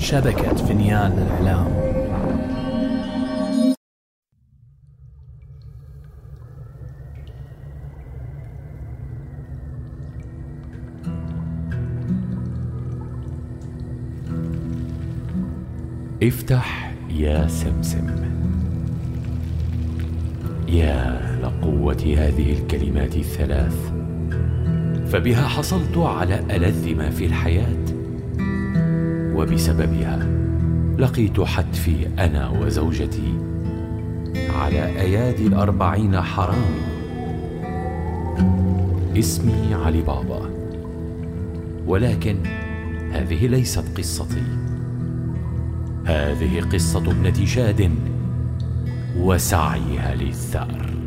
شبكة فنيان الإعلام افتح يا سمسم. يا لقوة هذه الكلمات الثلاث فبها حصلت على ألذ ما في الحياة. وبسببها لقيت حتفي أنا وزوجتي على أيادي الأربعين حرام اسمي علي بابا. ولكن هذه ليست قصتي. هذه قصة ابنة شاد وسعيها للثأر.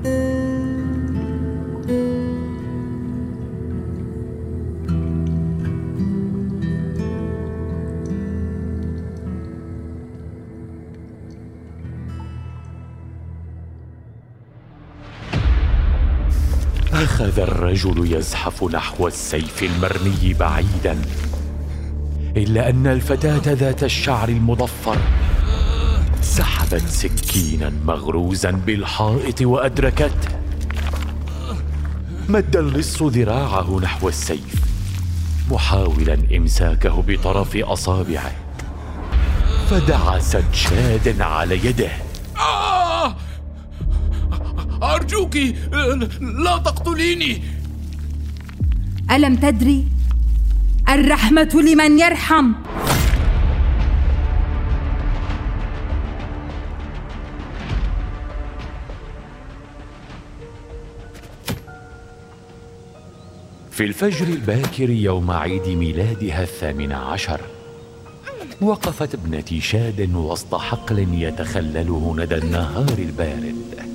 أخذ الرجل يزحف نحو السيف المرمي بعيدا إلا أن الفتاة ذات الشعر المضفر سحبت سكينا مغروزا بالحائط وأدركته مد اللص ذراعه نحو السيف محاولا إمساكه بطرف أصابعه فدعست شاد على يده! أرجوك لا تقتليني. ألم تدري الرحمة لمن يرحم؟ في الفجر الباكر يوم عيد ميلادها الثامن عشر وقفت ابنتي شاد وسط حقل يتخلله ندى النهار البارد.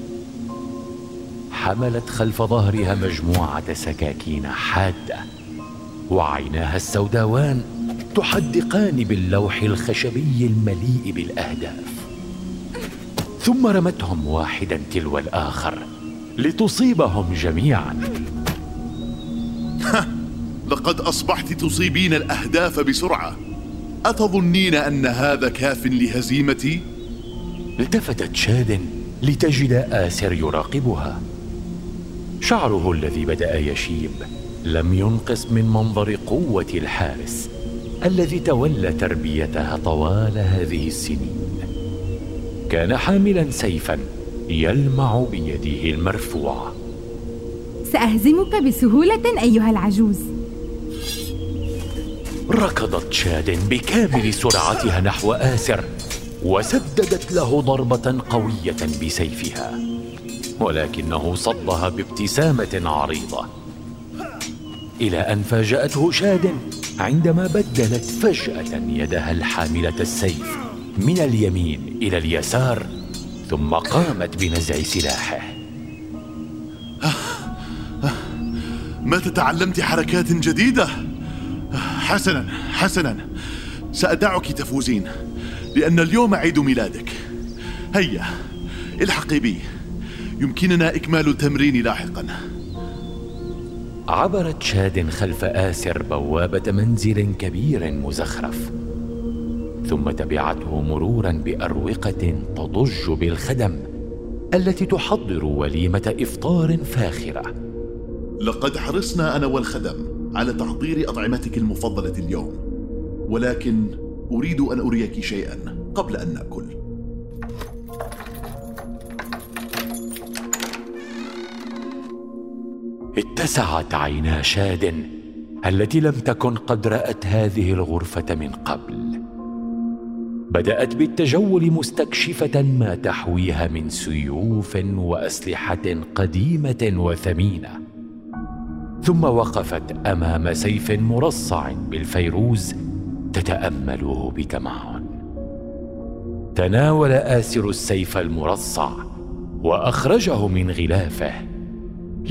حملت خلف ظهرها مجموعة سكاكين حادة وعيناها السوداوان تحدقان باللوح الخشبي المليء بالأهداف. ثم رمتهم واحدا تلو الآخر لتصيبهم جميعا. لقد أصبحت تصيبين الأهداف بسرعة. أتظنين أن هذا كاف لهزيمتي؟ التفتت شاد لتجد آسر يراقبها. شعره الذي بدأ يشيب لم ينقص من منظر قوة الحارس الذي تولى تربيتها طوال هذه السنين. كان حاملا سيفا يلمع بيده المرفوعه سأهزمك بسهولة أيها العجوز. ركضت شاد بكامل سرعتها نحو آسر وسددت له ضربة قوية بسيفها. ولكنه صدها بابتسامة عريضة. إلى أن فاجأته شاد عندما بدلت فجأة يدها الحاملة السيف من اليمين إلى اليسار ثم قامت بنزع سلاحه. متى تعلمت حركات جديدة؟ حسنا حسنا. سأدعك تفوزين لأن اليوم عيد ميلادك. هيا الحقي بي. يمكننا إكمال التمرين لاحقا. عبرت شاد خلف آسر بوابة منزل كبير مزخرف ثم تبعته مرورا بأروقة تضج بالخدم التي تحضر وليمة إفطار فاخرة. لقد حرصنا أنا والخدم على تحضير أطعمتك المفضلة اليوم ولكن أريد أن أريك شيئا قبل أن نأكل. اتسعت عينا شاد التي لم تكن قد رأت هذه الغرفة من قبل. بدأت بالتجول مستكشفة ما تحويها من سيوف وأسلحة قديمة وثمينة. ثم وقفت أمام سيف مرصع بالفيروز تتأمله بتمعن تناول آسر السيف المرصع وأخرجه من غلافه.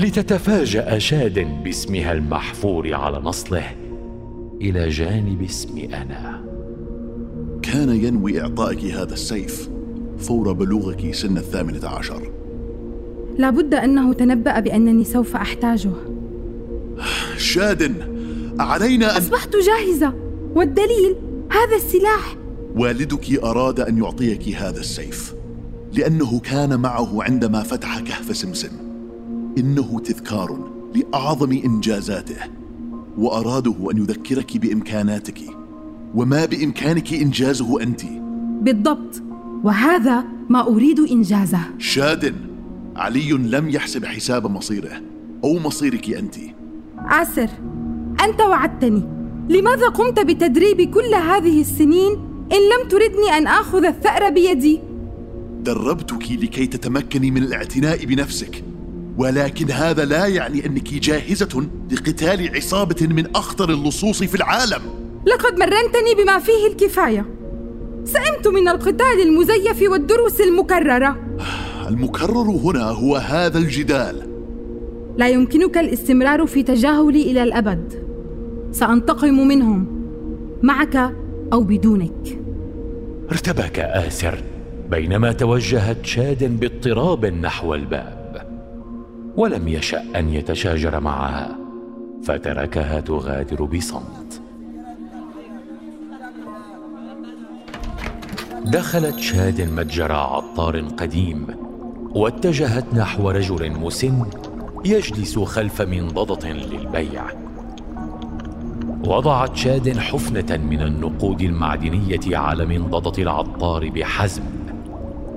لتتفاجأ شاد باسمها المحفور على نصله إلى جانب اسم أنا. كان ينوي إعطائك هذا السيف فور بلوغك سن الثامنة عشر. لابد أنه تنبأ بأنني سوف أحتاجه. شاد علينا أن أصبحت جاهزة. والدليل؟ هذا السلاح. والدك أراد أن يعطيك هذا السيف لأنه كان معه عندما فتح كهف سمسم. إنه تذكار لأعظم إنجازاته وأراده أن يذكرك بإمكاناتك وما بإمكانك إنجازه أنت. بالضبط وهذا ما أريد إنجازه. شاد علي لم يحسب حساب مصيره أو مصيرك أنت. عسر أنت وعدتني. لماذا قمت بتدريبي كل هذه السنين إن لم تردني أن آخذ الثأر بيدي؟ دربتك لكي تتمكني من الاعتناء بنفسك. ولكن هذا لا يعني أنك جاهزة لقتال عصابة من أخطر اللصوص في العالم. لقد مرنتني بما فيه الكفاية. سئمت من القتال المزيف والدروس المكررة. المكرر هنا هو هذا الجدال. لا يمكنك الاستمرار في تجاهلي إلى الأبد. سأنتقم منهم. معك أو بدونك. ارتبك آسر بينما توجهت شاد باضطراب نحو الباب. ولم يشأ أن يتشاجر معها فتركها تغادر بصمت. دخلت شاد متجر عطار قديم واتجهت نحو رجل مسن يجلس خلف منضدة للبيع. وضعت شاد حفنة من النقود المعدنية على منضدة العطار بحزم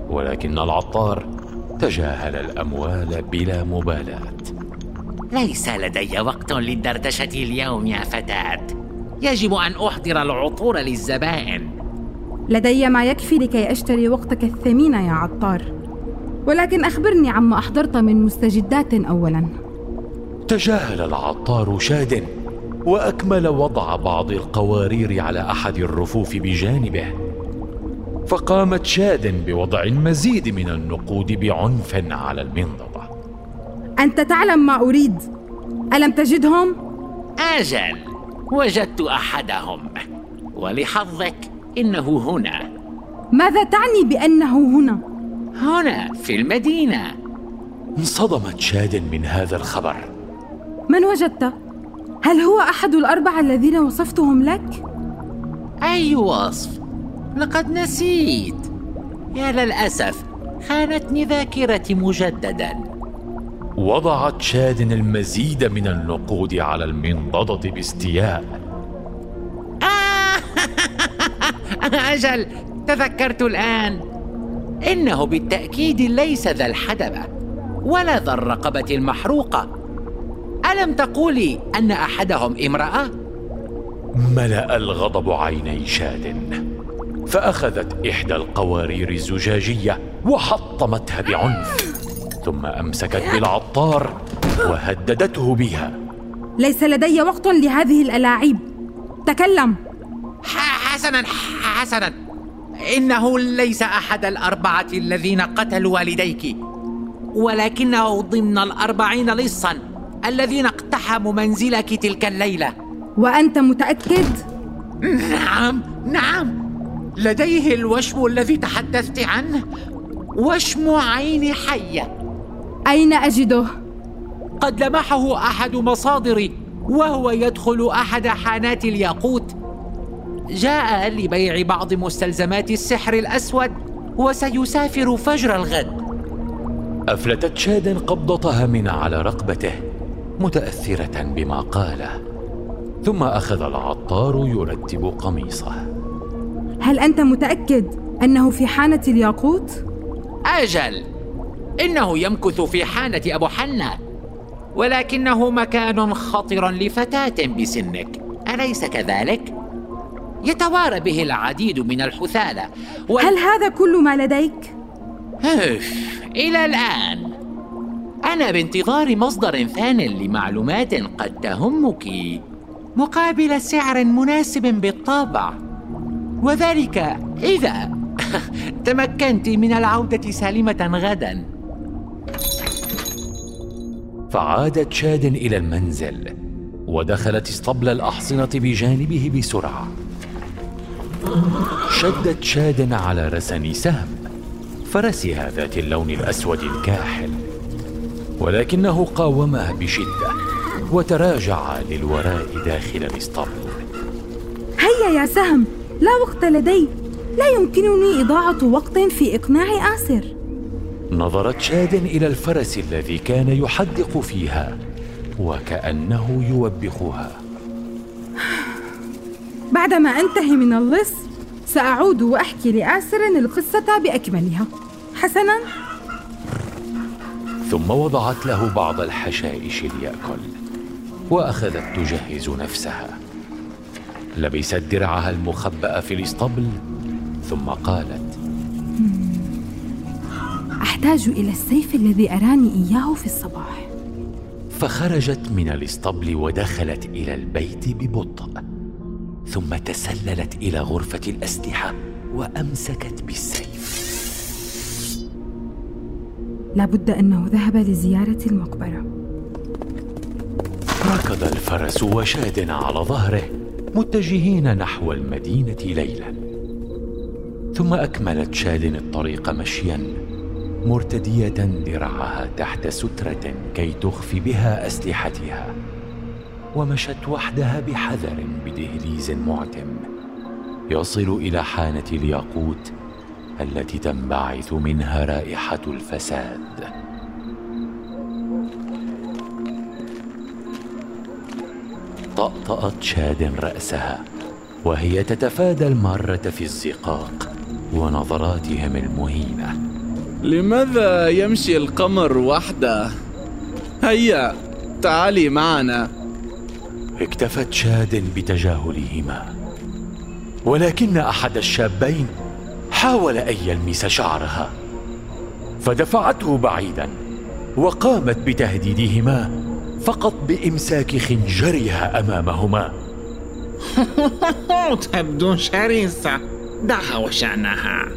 ولكن العطار تجاهل الأموال بلا مبالاة. ليس لدي وقت للدردشة اليوم يا فتاة. يجب أن أحضر العطور للزبائن. لدي ما يكفي لكي أشتري وقتك الثمين يا عطار. ولكن أخبرني عما أحضرت من مستجدات أولا. تجاهل العطار شاد وأكمل وضع بعض القوارير على أحد الرفوف بجانبه. فقامت شاد بوضع المزيد من النقود بعنف على المنضدة أنت تعلم ما أريد ألم تجدهم؟ أجل وجدت أحدهم ولحظك إنه هنا ماذا تعني بأنه هنا؟ هنا في المدينة انصدمت شاد من هذا الخبر من وجدت؟ هل هو أحد الأربعة الذين وصفتهم لك؟ أي وصف؟ لقد نسيت. يا للأسف خانتني ذاكرتي مجددا. وضعت شاد المزيد من النقود على المنضدة باستياء. أجل تذكرت الآن. إنه بالتأكيد ليس ذا الحدبة ولا ذا الرقبة المحروقة. ألم تقولي أن أحدهم امرأة؟ ملأ الغضب عيني شاد فأخذت إحدى القوارير الزجاجية وحطمتها بعنف ثم أمسكت بالعطار وهددته بها. ليس لدي وقت لهذه الألاعيب. تكلم. حسنا حسنا. إنه ليس أحد الأربعة الذين قتلوا والديك ولكنه ضمن الأربعين لصا الذين اقتحموا منزلك تلك الليلة. وأنت متأكد؟ نعم نعم. لديه الوشم الذي تحدثت عنه؟ وشم عين حية. أين أجده؟ قد لمحه أحد مصادري وهو يدخل أحد حانات الياقوت. جاء لبيع بعض مستلزمات السحر الأسود وسيسافر فجر الغد. أفلتت شاد قبضتها من على رقبته متأثرة بما قاله ثم أخذ العطار يرتب قميصه. هل أنت متأكد أنه في حانة الياقوت؟ أجل. إنه يمكث في حانة أبو حنة. ولكنه مكان خطر لفتاة بسنك. أليس كذلك؟ يتوارى به العديد من الحثالة. وال... هل هذا كل ما لديك؟ إلى الآن. أنا بانتظار مصدر ثان لمعلومات قد تهمك. مقابل سعر مناسب بالطبع. وذلك إذا تمكنت من العودة سالمة غدا. فعادت شاد إلى المنزل ودخلت اسطبل الأحصنة بجانبه بسرعة. شدت شاد على رسن سهم فرسها ذات اللون الأسود الكاحل ولكنه قاومها بشدة وتراجع للوراء داخل الاسطبل. هيا يا سهم! لا وقت لدي. لا يمكنني إضاعة وقت في إقناع آسر. نظرت شاد إلى الفرس الذي كان يحدق فيها وكأنه يوبخها. بعدما أنتهي من اللص سأعود وأحكي لآسر القصة بأكملها. حسناً؟ ثم وضعت له بعض الحشائش ليأكل وأخذت تجهز نفسها. لبست درعها المخبأ في الاسطبل ثم قالت أحتاج إلى السيف الذي أراني إياه في الصباح. فخرجت من الاسطبل ودخلت إلى البيت ببطء ثم تسللت إلى غرفة الأسلحة وأمسكت بالسيف. لابد أنه ذهب لزيارة المقبرة. ركض الفرس وشاد على ظهره. متجهين نحو المدينة ليلا. ثم أكملت شاد الطريق مشيا مرتدية درعها تحت سترة كي تخفي بها أسلحتها. ومشت وحدها بحذر بدهليز معتم. يصل إلى حانة الياقوت التي تنبعث منها رائحة الفساد. طأطأت شاد رأسها وهي تتفادى المارة في الزقاق ونظراتهم المهينة. لماذا يمشي القمر وحده؟ هيا تعالي معنا. اكتفت شاد بتجاهلهما. ولكن أحد الشابين حاول أن يلمس شعرها فدفعته بعيدا وقامت بتهديدهما فقط بإمساك خنجرها أمامهما. تبدو شرسة دعها وشأنها.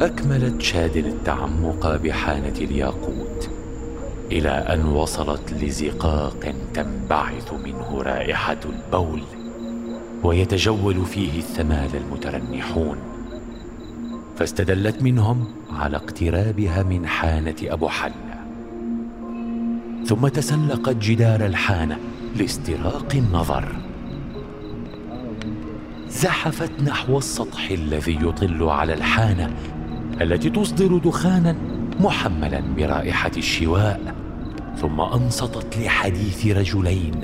أكملت شاد التعمق بحانة الياقوت إلى أن وصلت لزقاق تنبعث منه رائحة البول ويتجول فيه الثمال المترنحون. فاستدلت منهم على اقترابها من حانة أبو حل. ثم تسلقت جدار الحانة لاستراق النظر. زحفت نحو السطح الذي يطل على الحانة التي تصدر دخانا محملا برائحة الشواء ثم أنصتت لحديث رجلين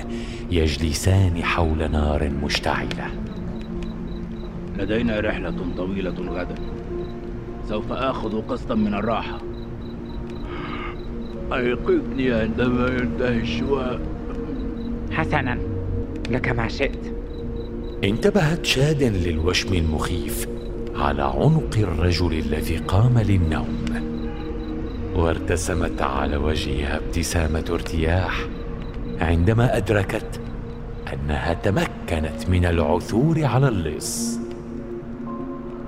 يجلسان حول نار مشتعلة. لدينا رحلة طويلة غدا. سوف آخذ قسطا من الراحة. أيقظني عندما ينتهي الشواء حسنا لك ما شئت. انتبهت شاد للوشم المخيف على عنق الرجل الذي قام للنوم. وارتسمت على وجهها ابتسامة ارتياح عندما أدركت أنها تمكنت من العثور على اللص.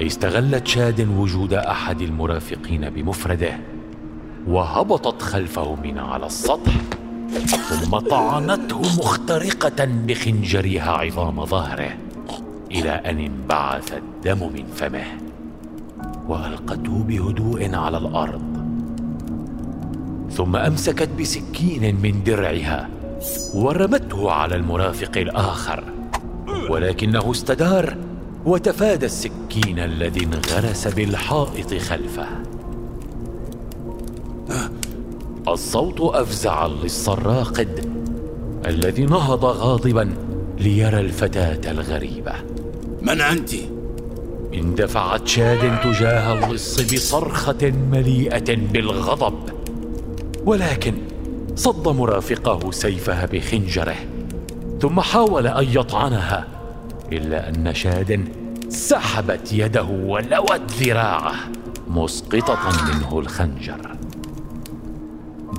استغلت شاد وجود أحد المرافقين بمفرده وهبطت خلفه من على السطح ثم طعنته مخترقة بخنجرها عظام ظهره إلى أن انبعث الدم من فمه وألقته بهدوء على الأرض. ثم أمسكت بسكين من درعها ورمته على المرافق الآخر ولكنه استدار وتفادى السكين الذي انغرس بالحائط خلفه. الصوت أفزع اللص الراقد الذي نهض غاضبا ليرى الفتاة الغريبة. من أنت؟ اندفعت شاد تجاه اللص بصرخة مليئة بالغضب. ولكن صد مرافقه سيفها بخنجره ثم حاول أن يطعنها إلا أن شاد سحبت يده ولوت ذراعه مسقطة منه الخنجر.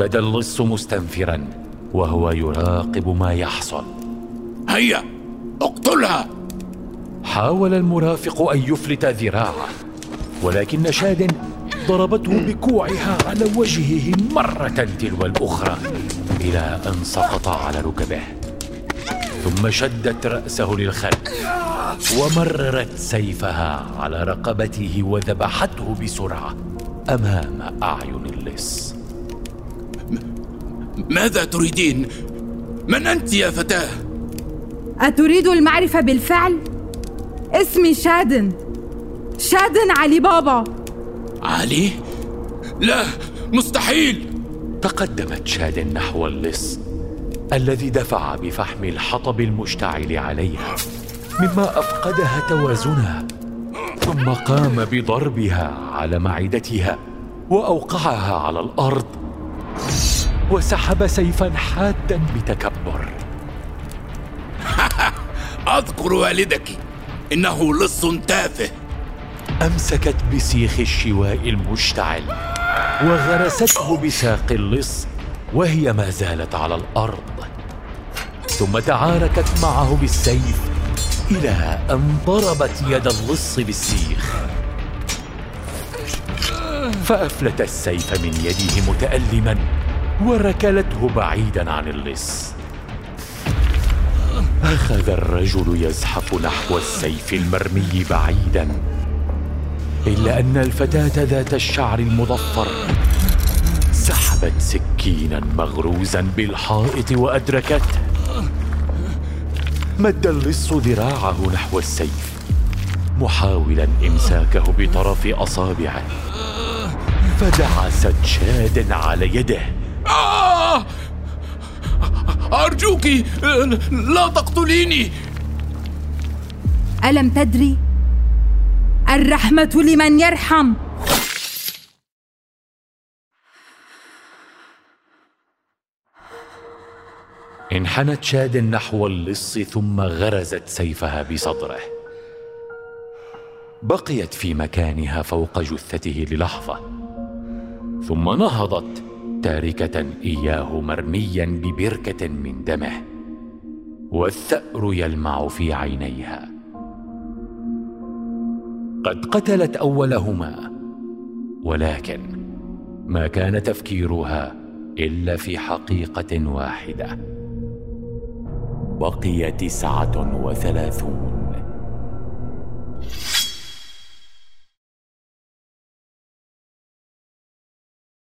بدا اللص مستنفرا وهو يراقب ما يحصل. هيا اقتلها! حاول المرافق أن يفلت ذراعه ولكن شاد ضربته بكوعها على وجهه مرة تلو الأخرى إلى أن سقط على ركبه. ثم شدت رأسه للخلف ومررت سيفها على رقبته وذبحته بسرعة أمام أعين اللص. ماذا تريدين؟ من أنت يا فتاة؟ أتريد المعرفة بالفعل؟ اسمي شادن شاد علي بابا علي؟ لا مستحيل تقدمت شاد نحو اللص الذي دفع بفحم الحطب المشتعل عليها مما أفقدها توازنها ثم قام بضربها على معدتها وأوقعها على الأرض وسحب سيفا حادا بتكبر أذكر والدك إنه لص تافه. أمسكت بسيخ الشواء المشتعل وغرسته بساق اللص وهي ما زالت على الأرض. ثم تعاركت معه بالسيف إلى أن ضربت يد اللص بالسيخ. فأفلت السيف من يده متالما. وركلته بعيدا عن اللص. أخذ الرجل يزحف نحو السيف المرمي بعيدا إلا أن الفتاة ذات الشعر المضفر سحبت سكينا مغروزا بالحائط وأدركته. مد اللص ذراعه نحو السيف محاولا إمساكه بطرف أصابعه فدعست شاد على يده. آه! أرجوك لا تقتليني ألم تدري؟ الرحمة لمن يرحم انحنت شاد نحو اللص ثم غرزت سيفها بصدره بقيت في مكانها فوق جثته للحظة ثم نهضت تاركة إياه مرميا ببركة من دمه والثأر يلمع في عينيها. قد قتلت أولهما ولكن ما كان تفكيرها إلا في حقيقة واحدة. بقي تسعة وثلاثون.